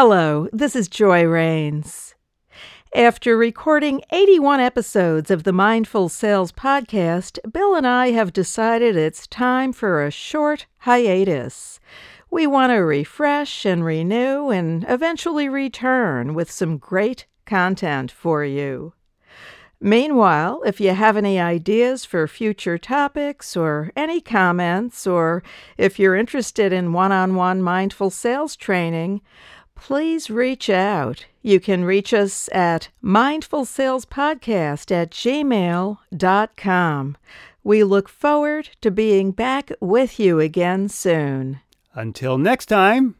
Hello, this is Joy Rains. After recording 81 episodes of the Mindful Sales podcast, Bill and I have decided it's time for a short hiatus. We want to refresh and renew and eventually return with some great content for you. Meanwhile, if you have any ideas for future topics or any comments, or if you're interested in one on one mindful sales training, please reach out. You can reach us at mindfulsalespodcast at gmail.com. We look forward to being back with you again soon. Until next time.